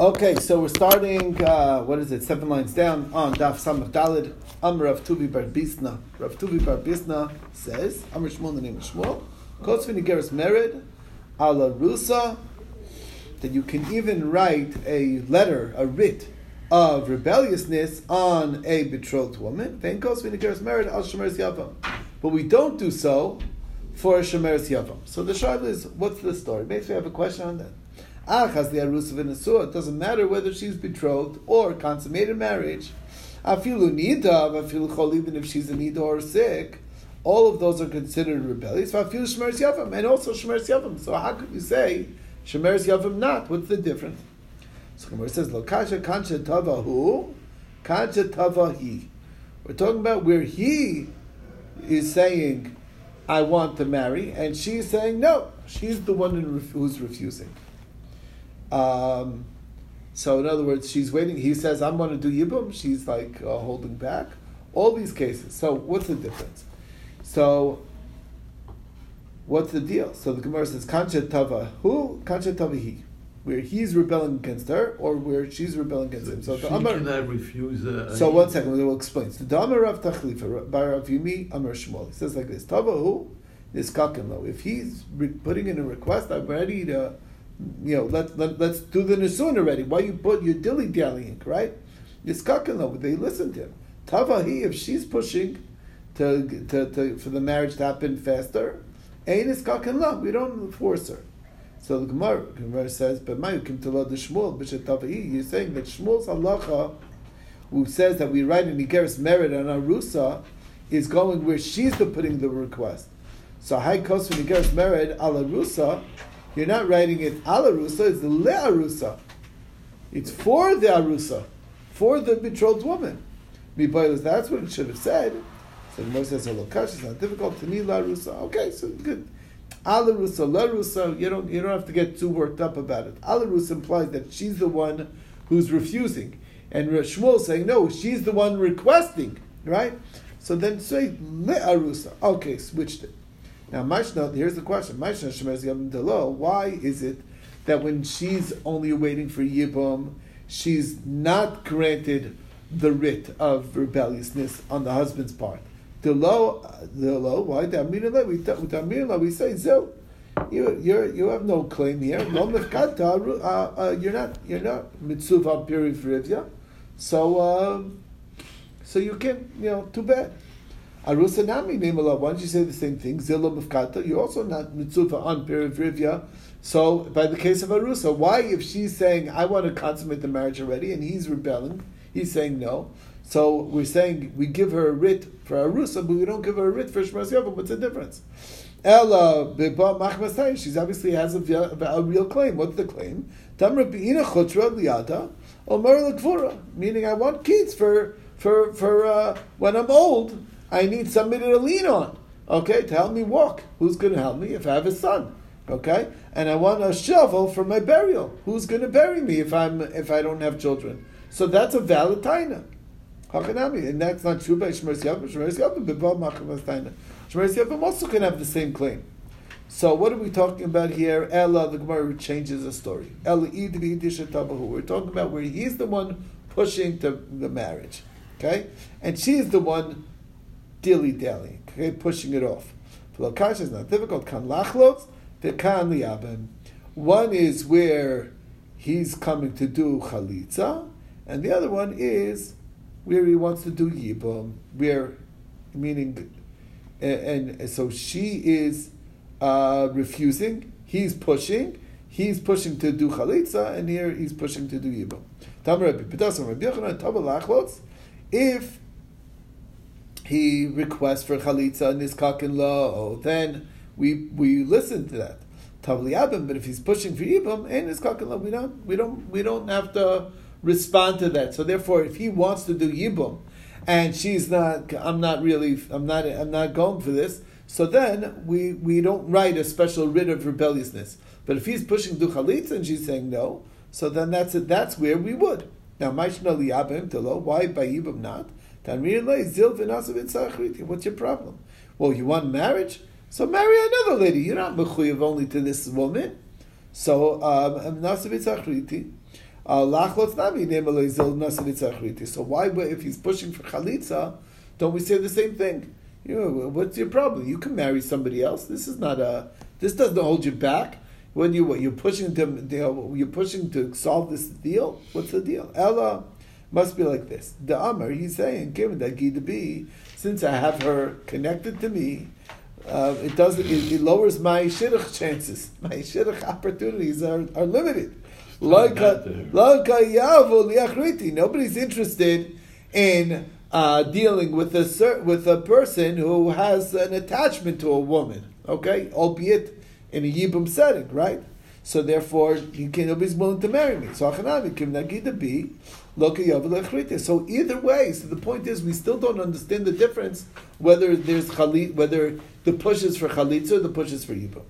Okay, so we're starting, uh, what is it, seven lines down on Daf Samach Dalid. Amr Rav Tuvi Bar Bisna. Rav Tuvi Bar Bisna says, Amr Shmuel, the name of Shmuel, Kotzvin Igeris Merid, Ala Rusa, that you can even write a letter, a writ, of rebelliousness on a betrothed woman. Then Kotzvin Igeris Merid, Al Shemeres Yavam. But we don't do so for Shemeres Yavam. So the shaila is, what's the story? Basically, I have a question on that. Achas the Arusa v'Nesua. It doesn't matter whether she's betrothed or consummated marriage. Afilu nida, afilu chol, even if she's a nida or sick, all of those are considered rebellious. Afilu shmeres yavam, and also shmeres yavam. So how could you say shmeres yavam not? What's the difference? So Gemara says, Lo kasha kancha tava hu, kancha tava he. We're talking about where he is saying, I want to marry, and she's saying, no, she's the one who's refusing. Um, so in other words, she's waiting. He says, "I'm going to do yibum." She's like uh, holding back. All these cases. So what's the difference? So what's the deal? So the Gemara says, "Kancha tava who? Kancha tava he." Where he's rebelling against her, or where she's rebelling against him. So she the Amar, cannot refuse. Uh, so one second, we'll explain. So the Amar Rav Tachlifa by Rav Yumi Amar Shmuel. He says like this: Tava who is kakin If he's re- putting in a request, I'm ready to you know, let, let, let's do the Nisun already. Why you put your dilly dallying, right? Yiskakin they listen to him. Tavahi, if she's pushing to, to, to, for the marriage to happen faster, ain't Iskakin We don't force her. So the Gemara, Gemara says, but Mayukim Tala the Shmuel, B'shet Tavahi, you're saying that Shmuel's halacha, who says that we write in Igeris merit on Arusa, is going where she's the putting the request. So High Kos from Igeris merit ala Rusa, you're not writing it al arusa, it's le arusa. It's for the arusa, for the betrothed woman. That's what it should have said. So the says, "Lokash is not difficult to la arusa." Okay, so good. Al arusa, arusa. You don't you don't have to get too worked up about it. Al arusa implies that she's the one who's refusing, and Shmuel saying no, she's the one requesting, right? So then say le arusa. Okay, switched it. Now, Mashna, here's the question: Mashna Shemeres Yavim Delo. Why is it that when she's only waiting for Yibum, she's not granted the writ of rebelliousness on the husband's part? Delo, Delo. Why? We say Zil. You you you have no claim here. Uh, uh, you're not you're not mitzuva pirifrivya. So uh, so you can you know too bad. Arusa Nami Memala, why don't you say the same thing? Zilla Mufkata, you're also not Mitzufa on Perivrivya. So, by the case of Arusa, why, if she's saying, I want to consummate the marriage already, and he's rebelling, he's saying no. So, we're saying we give her a writ for Arusa, but we don't give her a writ for Shmas. What's the difference? Ella Biba Machmasai, she obviously has a, a, real claim. What's the claim? Tamra Beina Chutra Liada, Omer meaning I want kids for, for, for uh, when I'm old I need somebody to lean on, okay, to help me walk. Who's going to help me if I have a son? Okay, and I want a shovel for my burial. Who's going to bury me if I'm if I don't have children? So that's a valid taina. And that's not true by Shmeres Yavam. Shmeres Yavam b'bav machavas taina. Shmeres Yavam also can have the same claim. So what are we talking about here? Ella, the Gemara changes the story. Ella We're talking about where he's the one pushing to the marriage, okay, and she's the one dilly dally, okay, pushing it off. Lokash is not difficult. Kan lachlos, the kan liabim. One is where he's coming to do chalitza, and the other one is where he wants to do yibum, where, meaning, and, and so she is uh, refusing, he's pushing, he's pushing to do chalitza, and here he's pushing to do yibum. If he requests for chalitza and niskakin lo, oh, then we we listen to that. Tavli abim, but if he's pushing for yibam and niskakin lo, we don't we don't we don't have to respond to that. So therefore, if he wants to do yibam, and she's not, I'm not really, I'm not, I'm not going for this. So then we we don't write a special writ of rebelliousness. But if he's pushing do chalitza and she's saying no, so then that's it. That's where we would. Now, Maishna liyabim telo. Why by yibam not? What's your problem? Well, you want marriage? So marry another lady. You're not mechuyev only to this woman. So um, Uh, so why, if he's pushing for chalitza, don't we say the same thing? You know, what's your problem? You can marry somebody else. This is not a. This doesn't hold you back. When you what, you're pushing to you're pushing to solve this deal. What's the deal? Ella must be like this. The Amr, he's saying, given that Gita B, since I have her connected to me, uh, it does it, it, lowers my shidduch chances. My shidduch opportunities are, are limited. Nobody's interested in uh, dealing with a with a person who has an attachment to a woman. Okay, albeit in a yibum setting, right? So therefore, he can nobody's willing to marry me. So achanami kim nagida bi so either way, so the point is, we still don't understand the difference whether there's chalit, whether the push is for chalitza or the push is for yibum.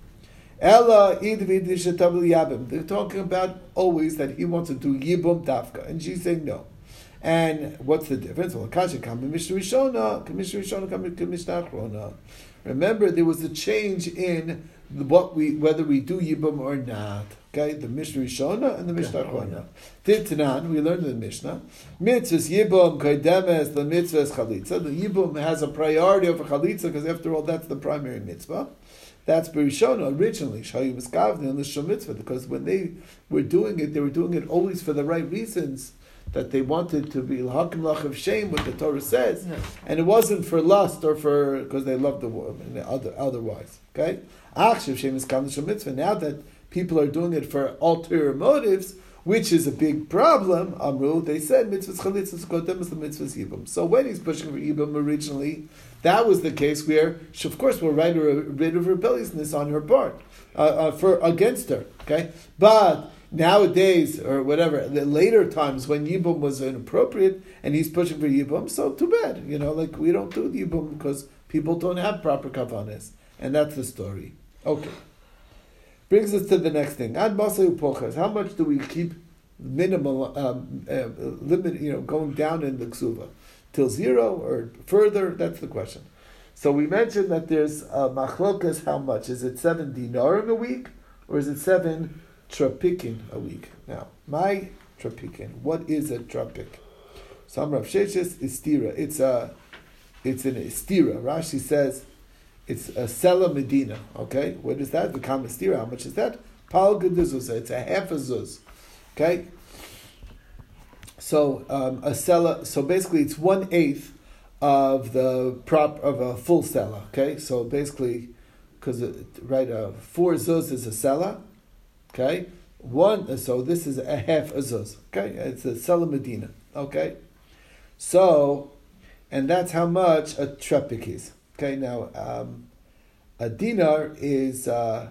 Ella They're talking about always that he wants to do yibum dafka, and she's saying no. And what's the difference? Well, kasha. Remember, there was a change in what we whether we do yibum or not. Okay, the Mishnah Rishona and the Mishnah Achrona. Titanan, we learned in the Mishnah. Mitzvahs Yibum Kaidemes the Mitzvahs Chalitza. The Yibum has a priority over Chalitza because after all, that's the primary mitzvah. That's Berishona originally. Shayu Miskavni and the Mitzvah because when they were doing it, they were doing it always for the right reasons that they wanted to be hakim lach of shame, what the Torah says, and it wasn't for lust or for because they loved the woman. Other, otherwise, okay. Achshav shame is mitzvah. Now that people are doing it for ulterior motives, which is a big problem. Amru, they said mitzvahs chalitzas kotem is the mitzvahs yibum. So when he's pushing for yibum originally, that was the case where, she, of course, we're right rid of rebelliousness on her part, uh, uh, for against her. Okay, but nowadays or whatever, the later times when yibum was inappropriate and he's pushing for yibum, so too bad. You know, like we don't do yibum because people don't have proper kavanas, and that's the story. Okay. Brings us to the next thing. Ad. How much do we keep minimal um, uh, limit? You know, going down in the ksuva till zero or further. That's the question. So we mentioned that there's uh, machlokas. How much is it? Seven dinarim a week, or is it seven trapikin a week? Now, my trapikin. What is a trapik? Some Rav Sheshes is stira. It's a, it's an istira. Rashi says it's a Sela Medina. Okay, what is that? The Kamastira. How much is that? Pal Gedizuz. It's a half a zuz. Okay. So um, a Sela. So basically, it's one eighth of the prop of a full Sela. Okay. So basically, because right, uh, four zuz is a Sela. Okay. One. So this is a half a zuz. Okay. It's a Sela Medina. Okay. So, and that's how much a trepik is. Okay, now um, a dinar is uh,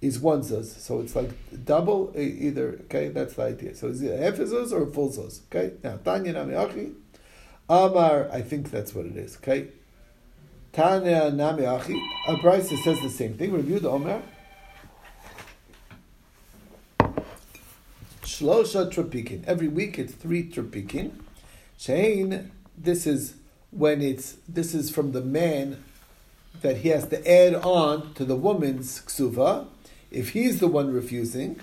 is one zuz, so it's like double either. Okay, that's the idea. So is it half a zuz or full zuz? Okay, now Tanya Nami Amar, I think that's what it is. Okay, Tanya Nami Achi. A Bryce says the same thing. Review the Omer. Shlosha trapikin. Every week it's three trapikin. Shein. This is when it's this is from the man that he has to add on to the woman's ksuva if he's the one refusing.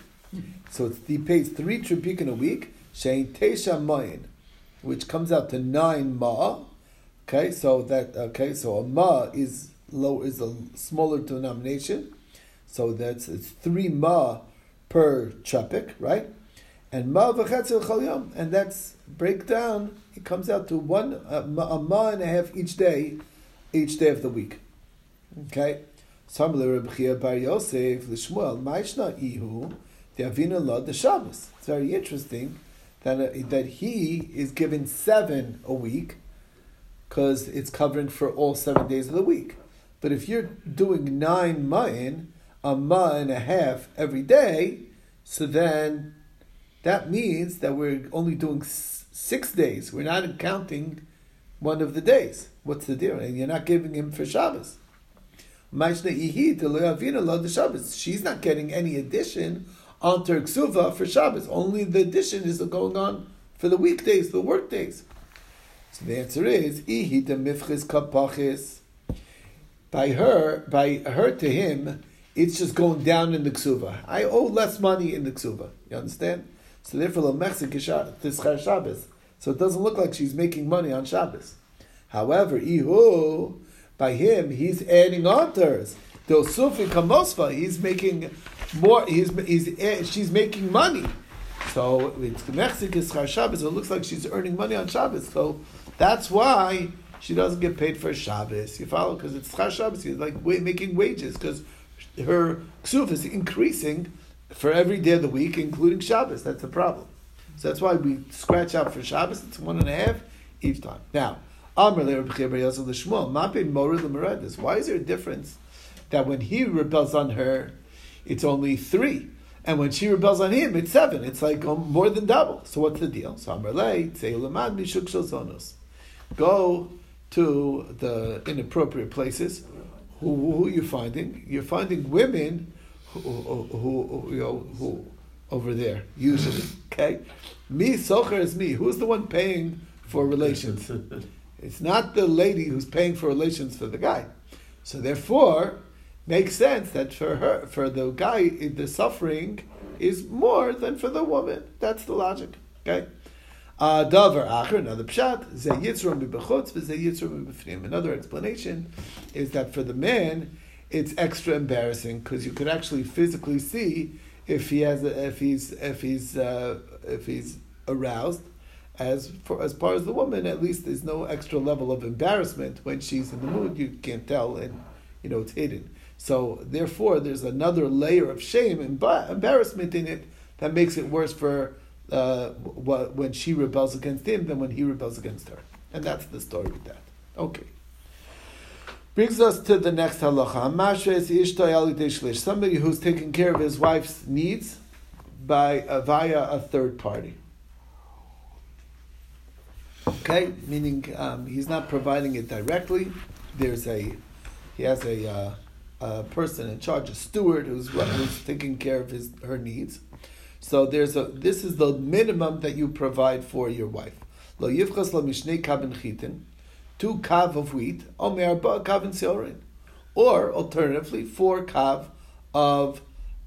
So he pays three tripikin a week, shein tesha mayin, which comes out to nine ma. Okay, so that okay, so a ma is low is a smaller denomination, so that's it's three ma per trapik, right? And ma v'chatzel chalyam, and that's breakdown. It comes out to one a ma and a half each day, each day of the week. Okay. Samle Rebchia Bar Yosef Lishmuel Maishna Ihu the Avina Lod the Shabbos. It's very interesting that uh, that he is given seven a week because it's covering for all seven days of the week. But if you're doing nine ma'in, a ma and a half every day, so then that means that we're only doing six days. We're not counting one of the days. What's the deal? And you're not giving him for Shabbos. She's not getting any addition on her ksuva for Shabbos. Only the addition is going on for the weekdays, the work days. So the answer is kapachis. By her, by her to him, it's just going down in the ksuva. I owe less money in the ksuva. You understand? So therefore, Lamechzik Tischar Shabbos. So it doesn't look like she's making money on Shabbos. However, Ihu, by him, he's adding on to hers. Kamosfa, he's making more, he's, he's, she's making money. So it's Mechzik Shabbos, it looks like she's earning money on Shabbos. So that's why she doesn't get paid for Shabbos. You follow? Because it's Char Shabbos, she's like making wages because her ksuf is increasing for every day of the week, including Shabbos. That's the problem. So that's why we scratch out for Shabbos. It's one and a half each time. Now, Amr Mape Why is there a difference that when he rebels on her, it's only three? And when she rebels on him, it's seven. It's like um, more than double. So what's the deal? So Go to the inappropriate places. Who, who are you finding? You're finding women who, who, who, you know, who over there, usually. Okay? Me, Socher is me. Who's the one paying for relations? It's not the lady who's paying for relations for the guy. So therefore, makes sense that for her, for the guy, the suffering is more than for the woman. That's the logic. Okay? Uh, davar acher, another pshat, ze yitzrom b'bechutz, ze yitzrom. Another explanation is that for the man, it's extra embarrassing because you could actually physically see if he has a, if he's if he's uh, if he's aroused. As for as far as the woman, at least there's no extra level of embarrassment when she's in the mood. You can't tell, and you know it's hidden. So therefore, there's another layer of shame and embarrassment in it that makes it worse for uh, when she rebels against him than when he rebels against her. And that's the story with that. Okay. Brings us to the next halacha. Somebody who's taking care of his wife's needs by uh, via a third party. Okay, meaning um, he's not providing it directly. There's a he has a, uh, a person in charge, a steward who's who's taking care of his her needs. So there's a this is the minimum that you provide for your wife. Lo yivchas lo mishnei kabin chitin, two kav of wheat, omer siorin, or alternatively four kav of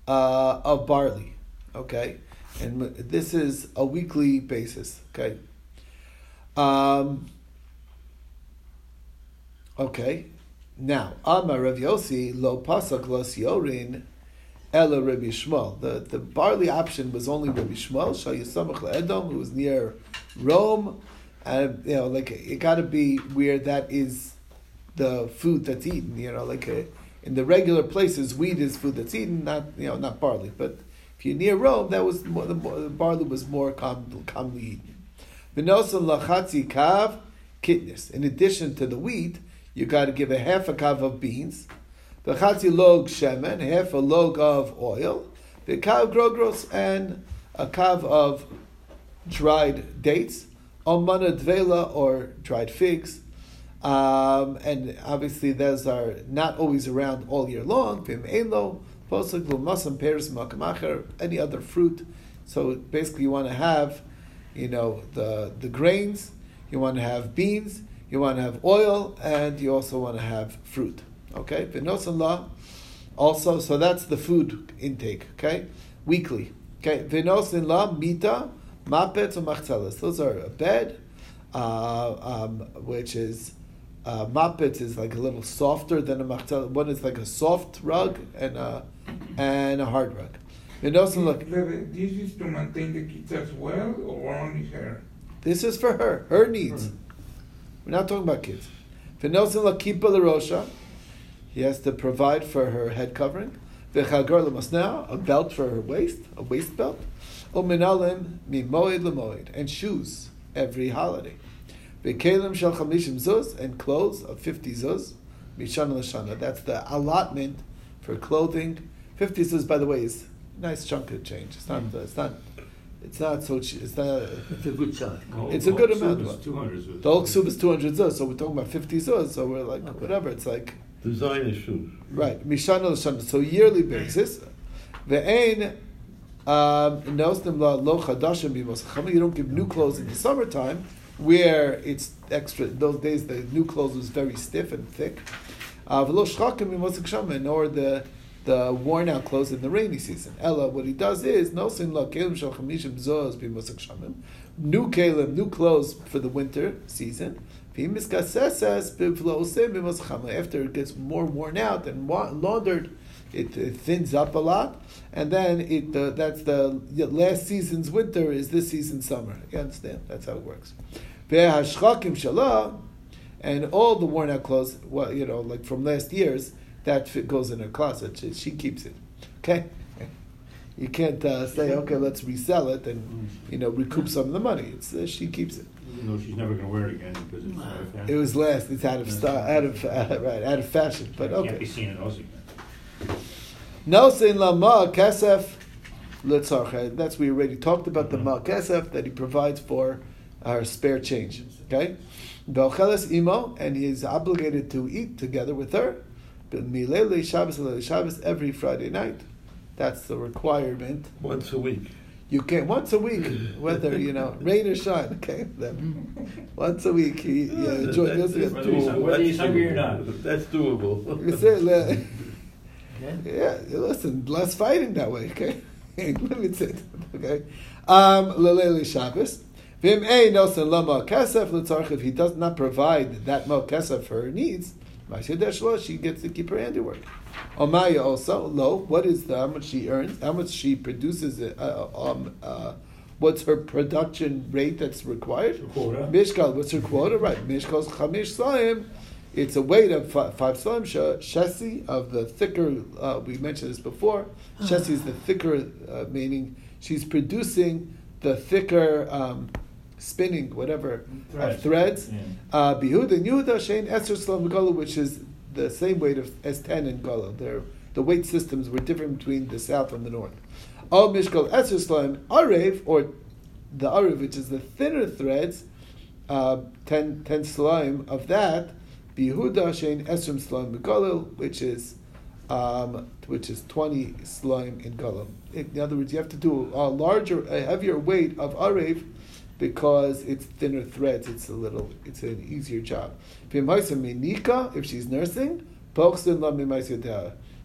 uh, of barley. Okay, and this is a weekly basis. Okay. Um, okay. Now, Amar Rav Yossi lo pasak lo siorin Ella Rabbi Yishmael. The, the barley option was only Rabbi Shmuel, Shayasamach Edom, who was near Rome. You know, like, it got to be where that is the food that's eaten, you know, like a, in the regular places, wheat is food that's eaten, not, you know, not barley. But if you're near Rome, that was more, the, the barley was more com, commonly eaten. V'nosan lachatzi kav kitnis. In addition to the wheat, you got to give a half a kav of beans, V'chatzi log shemen, half a log of oil, the v'kav grogros, and a kav of dried dates, omana dvela, or dried figs. Um, and obviously those are not always around all year long. Vim elo, posuk masam pears makamacher, any other fruit. So basically you want to have, you know, the, the grains, you want to have beans, you want to have oil, and you also want to have fruit. Okay, v'nosan Also, so that's the food intake. Okay, weekly. Okay, v'nosan la mita mapet or machzelas. Those are a bed, uh, um, which is uh, is like a little softer than a machzelas. One is like a soft rug and a and a hard rug. V'nosan look. This is to maintain the kids as well, or only her. This is for her, her needs. Hmm. We're not talking about kids. V'nosan la kipa l'rosha. He has to provide for her head covering. now a belt for her waist, a waist belt. Uminalim mimoed lemoed, and shoes every holiday. V'kelim shel chamishim zuz, and clothes of 50 zuz. Mishana l'shana. That's the allotment for clothing. 50 zuz, by the way, is a nice chunk of change. It's not, it's not it's not so. It's not. It's a good chunk. It's a good amount. 200 zuz. The whole soup is two hundred zuz, so we're talking about fifty zuz. So we're like okay. whatever. It's like designer shoes. Right, mishana l'shana. So yearly basis. Ve'ein um. You don't give new clothes in the summertime, where it's extra. Those days, the new clothes was very stiff and thick. Uh, nor the the worn out clothes in the rainy season. Ella, what he does is new kelim, new clothes for the winter season. After it gets more worn out and laundered, it, it thins up a lot, and then it uh, that's the last season's winter is this season's summer. You understand? That's how it works. And all the worn out clothes, well, you know, like from last year's, that goes in her closet. She, she keeps it. Okay? You can't uh, say, okay, let's resell it and, you know, recoup some of the money. It's, uh, she keeps it. Even though she's never going to wear it again because it's out of fashion. It was last. It's out of style, out of uh, right, out of fashion. But Can't be okay. seen in again. No sin lama kesef litzarcha. That's we already talked about the ma kesef that he provides for our spare change. Okay, Belcheles imo, and he is obligated to eat together with her. Milele Shabbos Milele Shabbos every Friday night. That's the requirement. Once a week. You can once a week, whether you know rain or shine. Okay, then once a week. He, yeah, That- join that's- us Whether he's- doable. whether he's hungry or not. That's doable. Le- yeah, listen, less fighting that way, okay? Limited, okay? Um, Lelele Shabbos. Vim ein nosen lama kesef letzarch, if he does not provide that mo kesef for her needs, she gets to keep her handiwork. Omaya also, lo, what is the, how much she earns, how much she produces, uh, um, uh, what's her production rate that's required? Her quota. Mishkal, what's her quota? Right, Mishkal's chamish slaim. It's a weight of fi- five slaim. sh- Shesi of the thicker. Uh, we mentioned this before. Shesi is the thicker, uh, meaning she's producing the thicker um, spinning, whatever, of Threads. threads. Yeah. Uh, Bihud and Yehuda Shein Esser Slaim Gala, which is the same weight of as ten and Gala. Their the weight systems were different between the south and the north. Al Mishkal Esser Slaim Arev, or the Arev, which is the thinner threads, uh, 10, 10 slime of that, Bihuda Shein Esrim Slime Galil, which is um, which is 20 slime in Galil. In other words, you have to do a larger, a heavier weight of Arev because it's thinner threads. It's a little, it's an easier job. If she's nursing,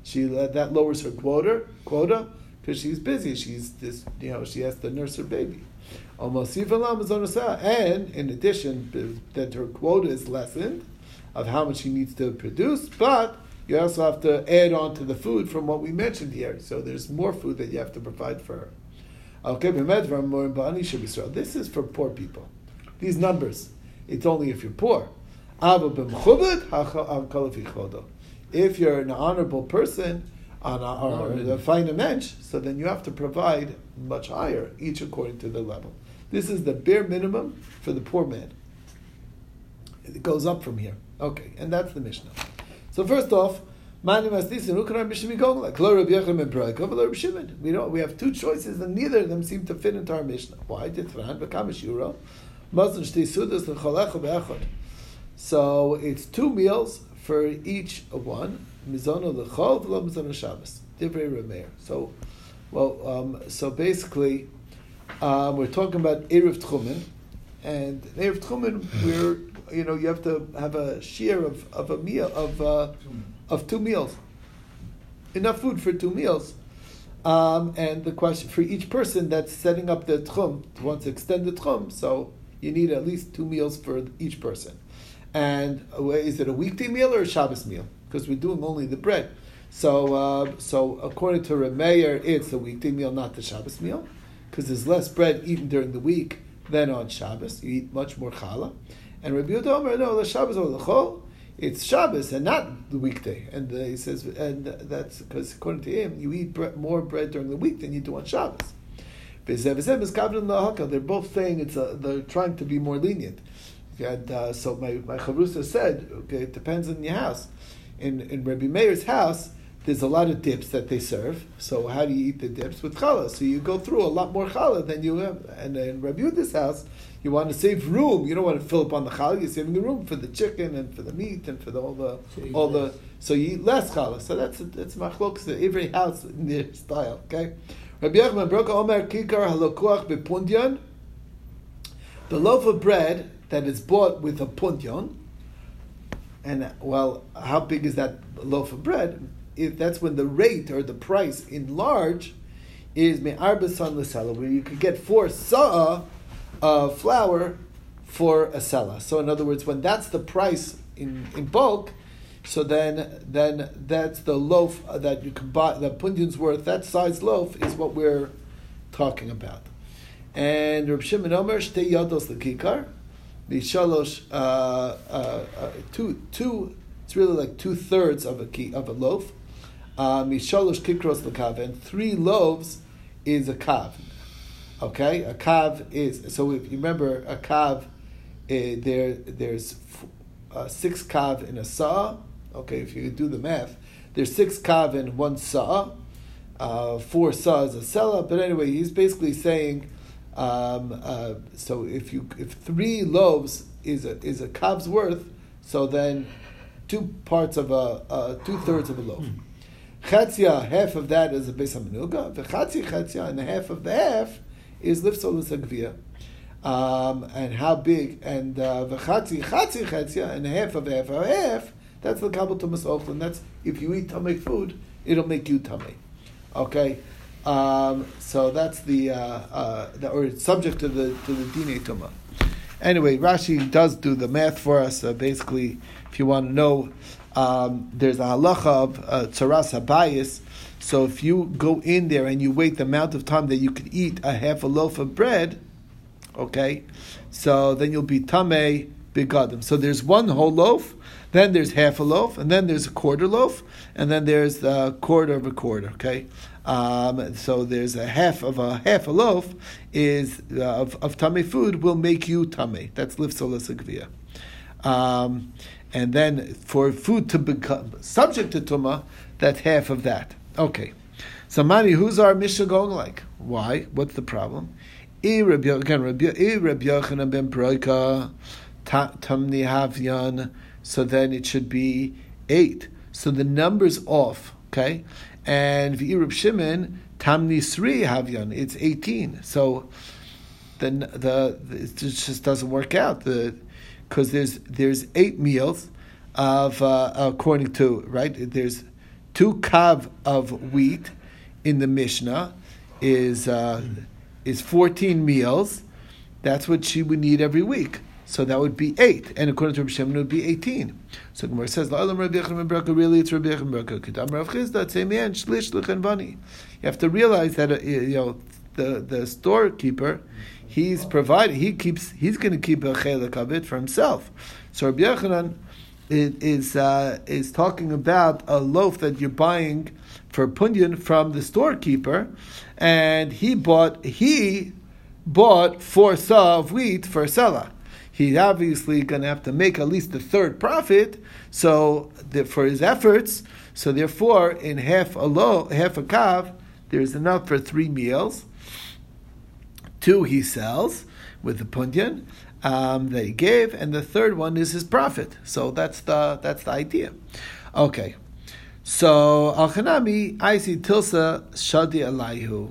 she that lowers her quota quota because she's busy. She's this, you know, she has to nurse her baby. And in addition, that her quota is lessened of how much he needs to produce, but you also have to add on to the food from what we mentioned here. So there's more food that you have to provide for her. Okay, this is for poor people. These numbers, it's only if you're poor. If you're an honorable person, on a, or a fine mensch, so then you have to provide much higher, each according to the level. This is the bare minimum for the poor man. It goes up from here. Okay, and that's the Mishnah. So first off, and. We don't. We have two choices, and neither of them seem to fit into our Mishnah. Why? Be'echad. So it's two meals for each one. Mizono l'chol v'lo mizono Shabbos. Divrei Rameir. So, well, um, so basically, um, we're talking about erev tchumen, and in erev tchumen, we're you know you have to have a share of, of a meal of uh, of two meals, enough food for two meals. Um, and the question for each person that's setting up the tchum wants to extend the tchum, so you need at least two meals for each person. And uh, is it a weekday meal or a Shabbos meal? Because we're doing only the bread. So, uh, so according to Remeir, it's a weekday meal, not the Shabbos meal, because there's less bread eaten during the week than on Shabbos. You eat much more challah. And Rabbi Yehuda Omer, no, the Shabbos or the it's Shabbos and not the weekday. And uh, he says, and that's because according to him, you eat bre- more bread during the week than you do on Shabbos. They're both saying it's a, they're trying to be more lenient. And uh, so my, my chavrusa said, okay, it depends on your house. In in Rabbi Meir's house, there's a lot of dips that they serve. So how do you eat the dips with challah? So you go through a lot more challah than you have. And in Rabbi Yehuda's house, you want to save room. You don't want to fill up on the challah. You're saving the room for the chicken and for the meat and for the, all the So all the. So you eat less challah. So that's that's machlokes. Every house in their style. Okay. Rabbi Yochanan broke Omer Kikar Halokuach Bepundyan. The loaf of bread that is bought with a pundyon, and well, how big is that loaf of bread? If that's when the rate or the price in large is me'arba son l'sela, where you could get four sa'a of flour for a sela. So in other words, when that's the price in, in bulk, so then then that's the loaf that you can buy. The pundian's worth that size loaf is what we're talking about. And Reb Shimon Omer shtei yados lekikar, the shalosh uh, uh, uh, two two. It's really like two thirds of a key, of a loaf. Mishalosh kikros lekav, and three loaves is a kav. Okay, a kav is so. If you remember, a kav uh, there there's uh, six kav in a saw. Okay, if you do the math, there's six kav in one saw. Uh, four saw is a sela, but anyway, he's basically saying. Um, uh, so if you if three loaves is a is a kav's worth, so then two parts of a uh, two thirds of a loaf. Chatzia, half of that is a besa menuga. V'chatzi chatzia, and half of the half is lifsol l'sagvia. Um, and how big? And uh, v'chatzi chatzi chatzia, and half of half of half. That's the kabel tumas ochlin. That's if you eat tamei food, it'll make you tamei. Okay. Um, so that's the, uh, uh, the or subject to the to the dine tuma. Anyway, Rashi does do the math for us. Uh, basically, if you want to know, um, there's a halacha of uh, habayis. So if you go in there and you wait the amount of time that you could eat a half a loaf of bread, okay, so then you'll be tamei begadim. So there's one whole loaf, then there's half a loaf, and then there's a quarter loaf, and then there's a quarter of a quarter. Okay, um, so there's a half of a half a loaf is uh, of of food will make you tamei. That's lifsolas um, and then for food to become subject to tuma, that's half of that. Okay. So Mani, who's our Mishnah going like? Why? What's the problem? Again, Rabbi Yochanan ben Broika, Tamni Havyan, so then it should be eight. So the number's off, okay? And V'irub Shimon, Tamni Sri Havyan, it's 18. So then the, it just doesn't work out. The because there's there's eight meals of uh, according to right. There's two kav of wheat in the Mishnah is uh, is fourteen meals. That's what she would need every week. So that would be eight, and according to Rabbi Shimon, it would be eighteen. So Gemara says, "La'olam Rabbi Yechon ben Really, it's Rabbi Yechon ben Kedam Rav Chisda. Same man, shlish lechenvani. You have to realize that uh, you know the the storekeeper, he's providing. He keeps. He's going to keep a chelik of it for himself. So Rabbi Yochanan is uh, is talking about a loaf that you're buying for punyan from the storekeeper, and he bought he bought four saw of wheat for sela he's obviously going to have to make at least the third profit. So for his efforts, so therefore in half a low, half a kav, there's enough for three meals. Two he sells with the pundian um, that he gave, and the third one is his profit. So that's the that's the idea. Okay. So al Khanami, I see Tilsa Shadi Alaihu.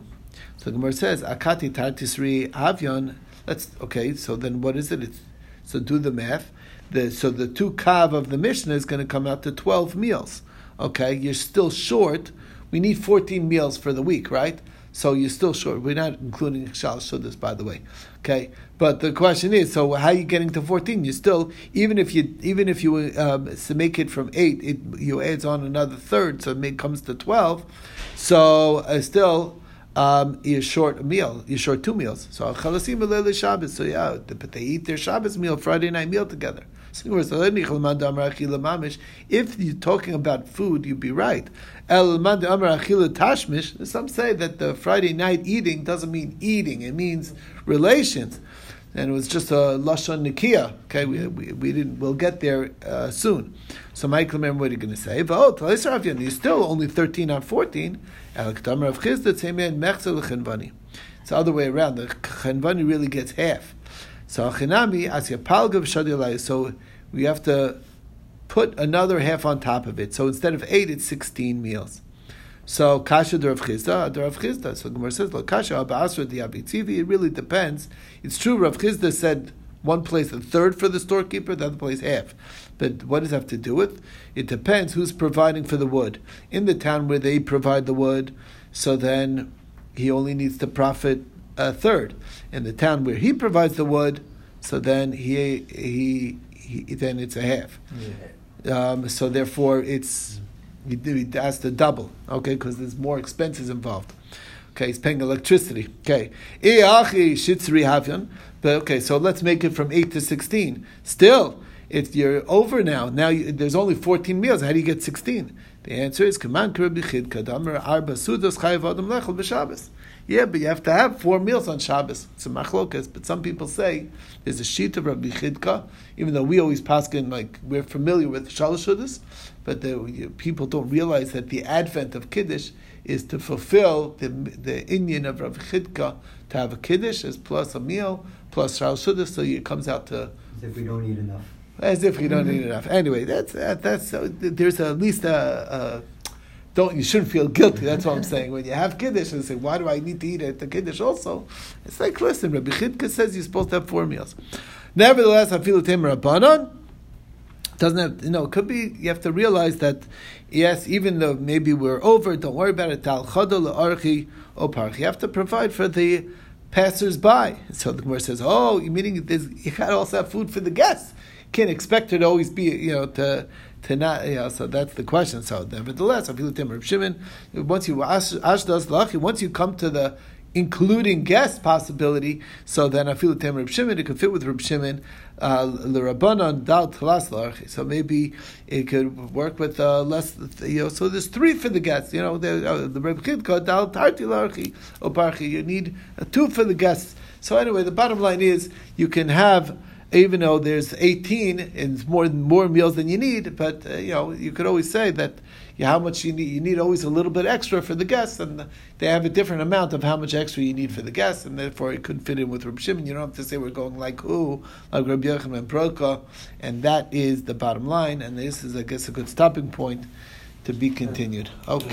So Gemara says, Akati Tartisri Avyon. That's okay. So then, what is it? It's so do the math. The, so the two kav of the Mishnah is going to come out to 12 meals. Okay, you're still short. We need 14 meals for the week, right? So you're still short. We're not including Shal Shudas, by the way. Okay, but the question is, so how are you getting to 14? You still, even if you even if you um, make it from eight, it you adds on another third, so it comes to 12. So uh, still um, you're short a meal. You're short two meals. So chalasim Shabbos. So yeah, but they eat their Shabbos meal, Friday night meal together. If you're talking about food, you'd be right. Some say that the Friday night eating doesn't mean eating; it means relations and it was just a lashon nikia. Okay, we, we, we, didn't. We'll get there uh, soon. So, Michael, remember what are you going to say? You're still only thirteen on fourteen. It's the other way around. The chenvani really gets half. So chinami asya So we have to put another half on top of it. So instead of eight, it's sixteen meals. So kasha derav chizda, derav chizda. So Gemara says, "Lo kasha abasra diabitzivi." It really depends. It's true. Rav Chisda said One place a third for the storekeeper, the other place half. But what does it have to do with? It depends who's providing for the wood. In the town where they provide the wood, so then he only needs to profit a third. In the town where he provides the wood, so then he he, he then it's a half. Um, so therefore, it's he, he has to double, okay, because there's more expenses involved. Okay, he's paying electricity. Okay, but okay, so let's make it from eight to sixteen. Still, if you're over now, now you, there's only fourteen meals. How do you get sixteen? The answer is Arba B'Shabbos. Yeah, but you have to have four meals on Shabbos. It's a machlokas, but some people say there's a sheet of Rabbi Chidka, even though we always pass paskin like we're familiar with Shalosh but the, people don't realize that the advent of Kiddush is to fulfill the the Indian of Rabbi Chidka to have a Kiddush as plus a meal plus Shalosh so it comes out to. As if we don't eat enough. As if we don't eat enough. Anyway, that's that, that's uh, there's at least a, a don't you shouldn't feel guilty. That's what I'm saying. When you have kiddush and say, why do I need to eat at the kiddush also? It's like listen, Rabbi Chidka says you're supposed to have four meals. Nevertheless, I feel tem rabbanon doesn't have you know. It could be you have to realize that yes, even though maybe we're over, don't worry about it. Tal archi oparchi. You have to provide for the passers-by. So the Gemara says, oh, you meaning you got to also have food for the guests. Can't expect her to always be you know to to not, yeah, so that's the question. So nevertheless, Shimon, once you once you come to the including guest possibility, so then I feel Reb Shimon, it could fit with Reb Shimon, uh, the Rabbanon dal talas. So maybe it could work with uh, less, you know. So there's three for the guests, you know. The, uh, Reb Chidka dal tarti larchi oparchi. You need uh, two for the guests. So anyway, the bottom line is you can have even though there's 18 and more more meals than you need, but uh, you know you could always say that how much you need. You need always a little bit extra for the guests, and they have a different amount of how much extra you need for the guests, and therefore it couldn't fit in with Reb Shimon. You don't have to say we're going like who, like Reb Yochanan and Broka, and that is the bottom line. And this is, I guess, a good stopping point to be continued. Okay.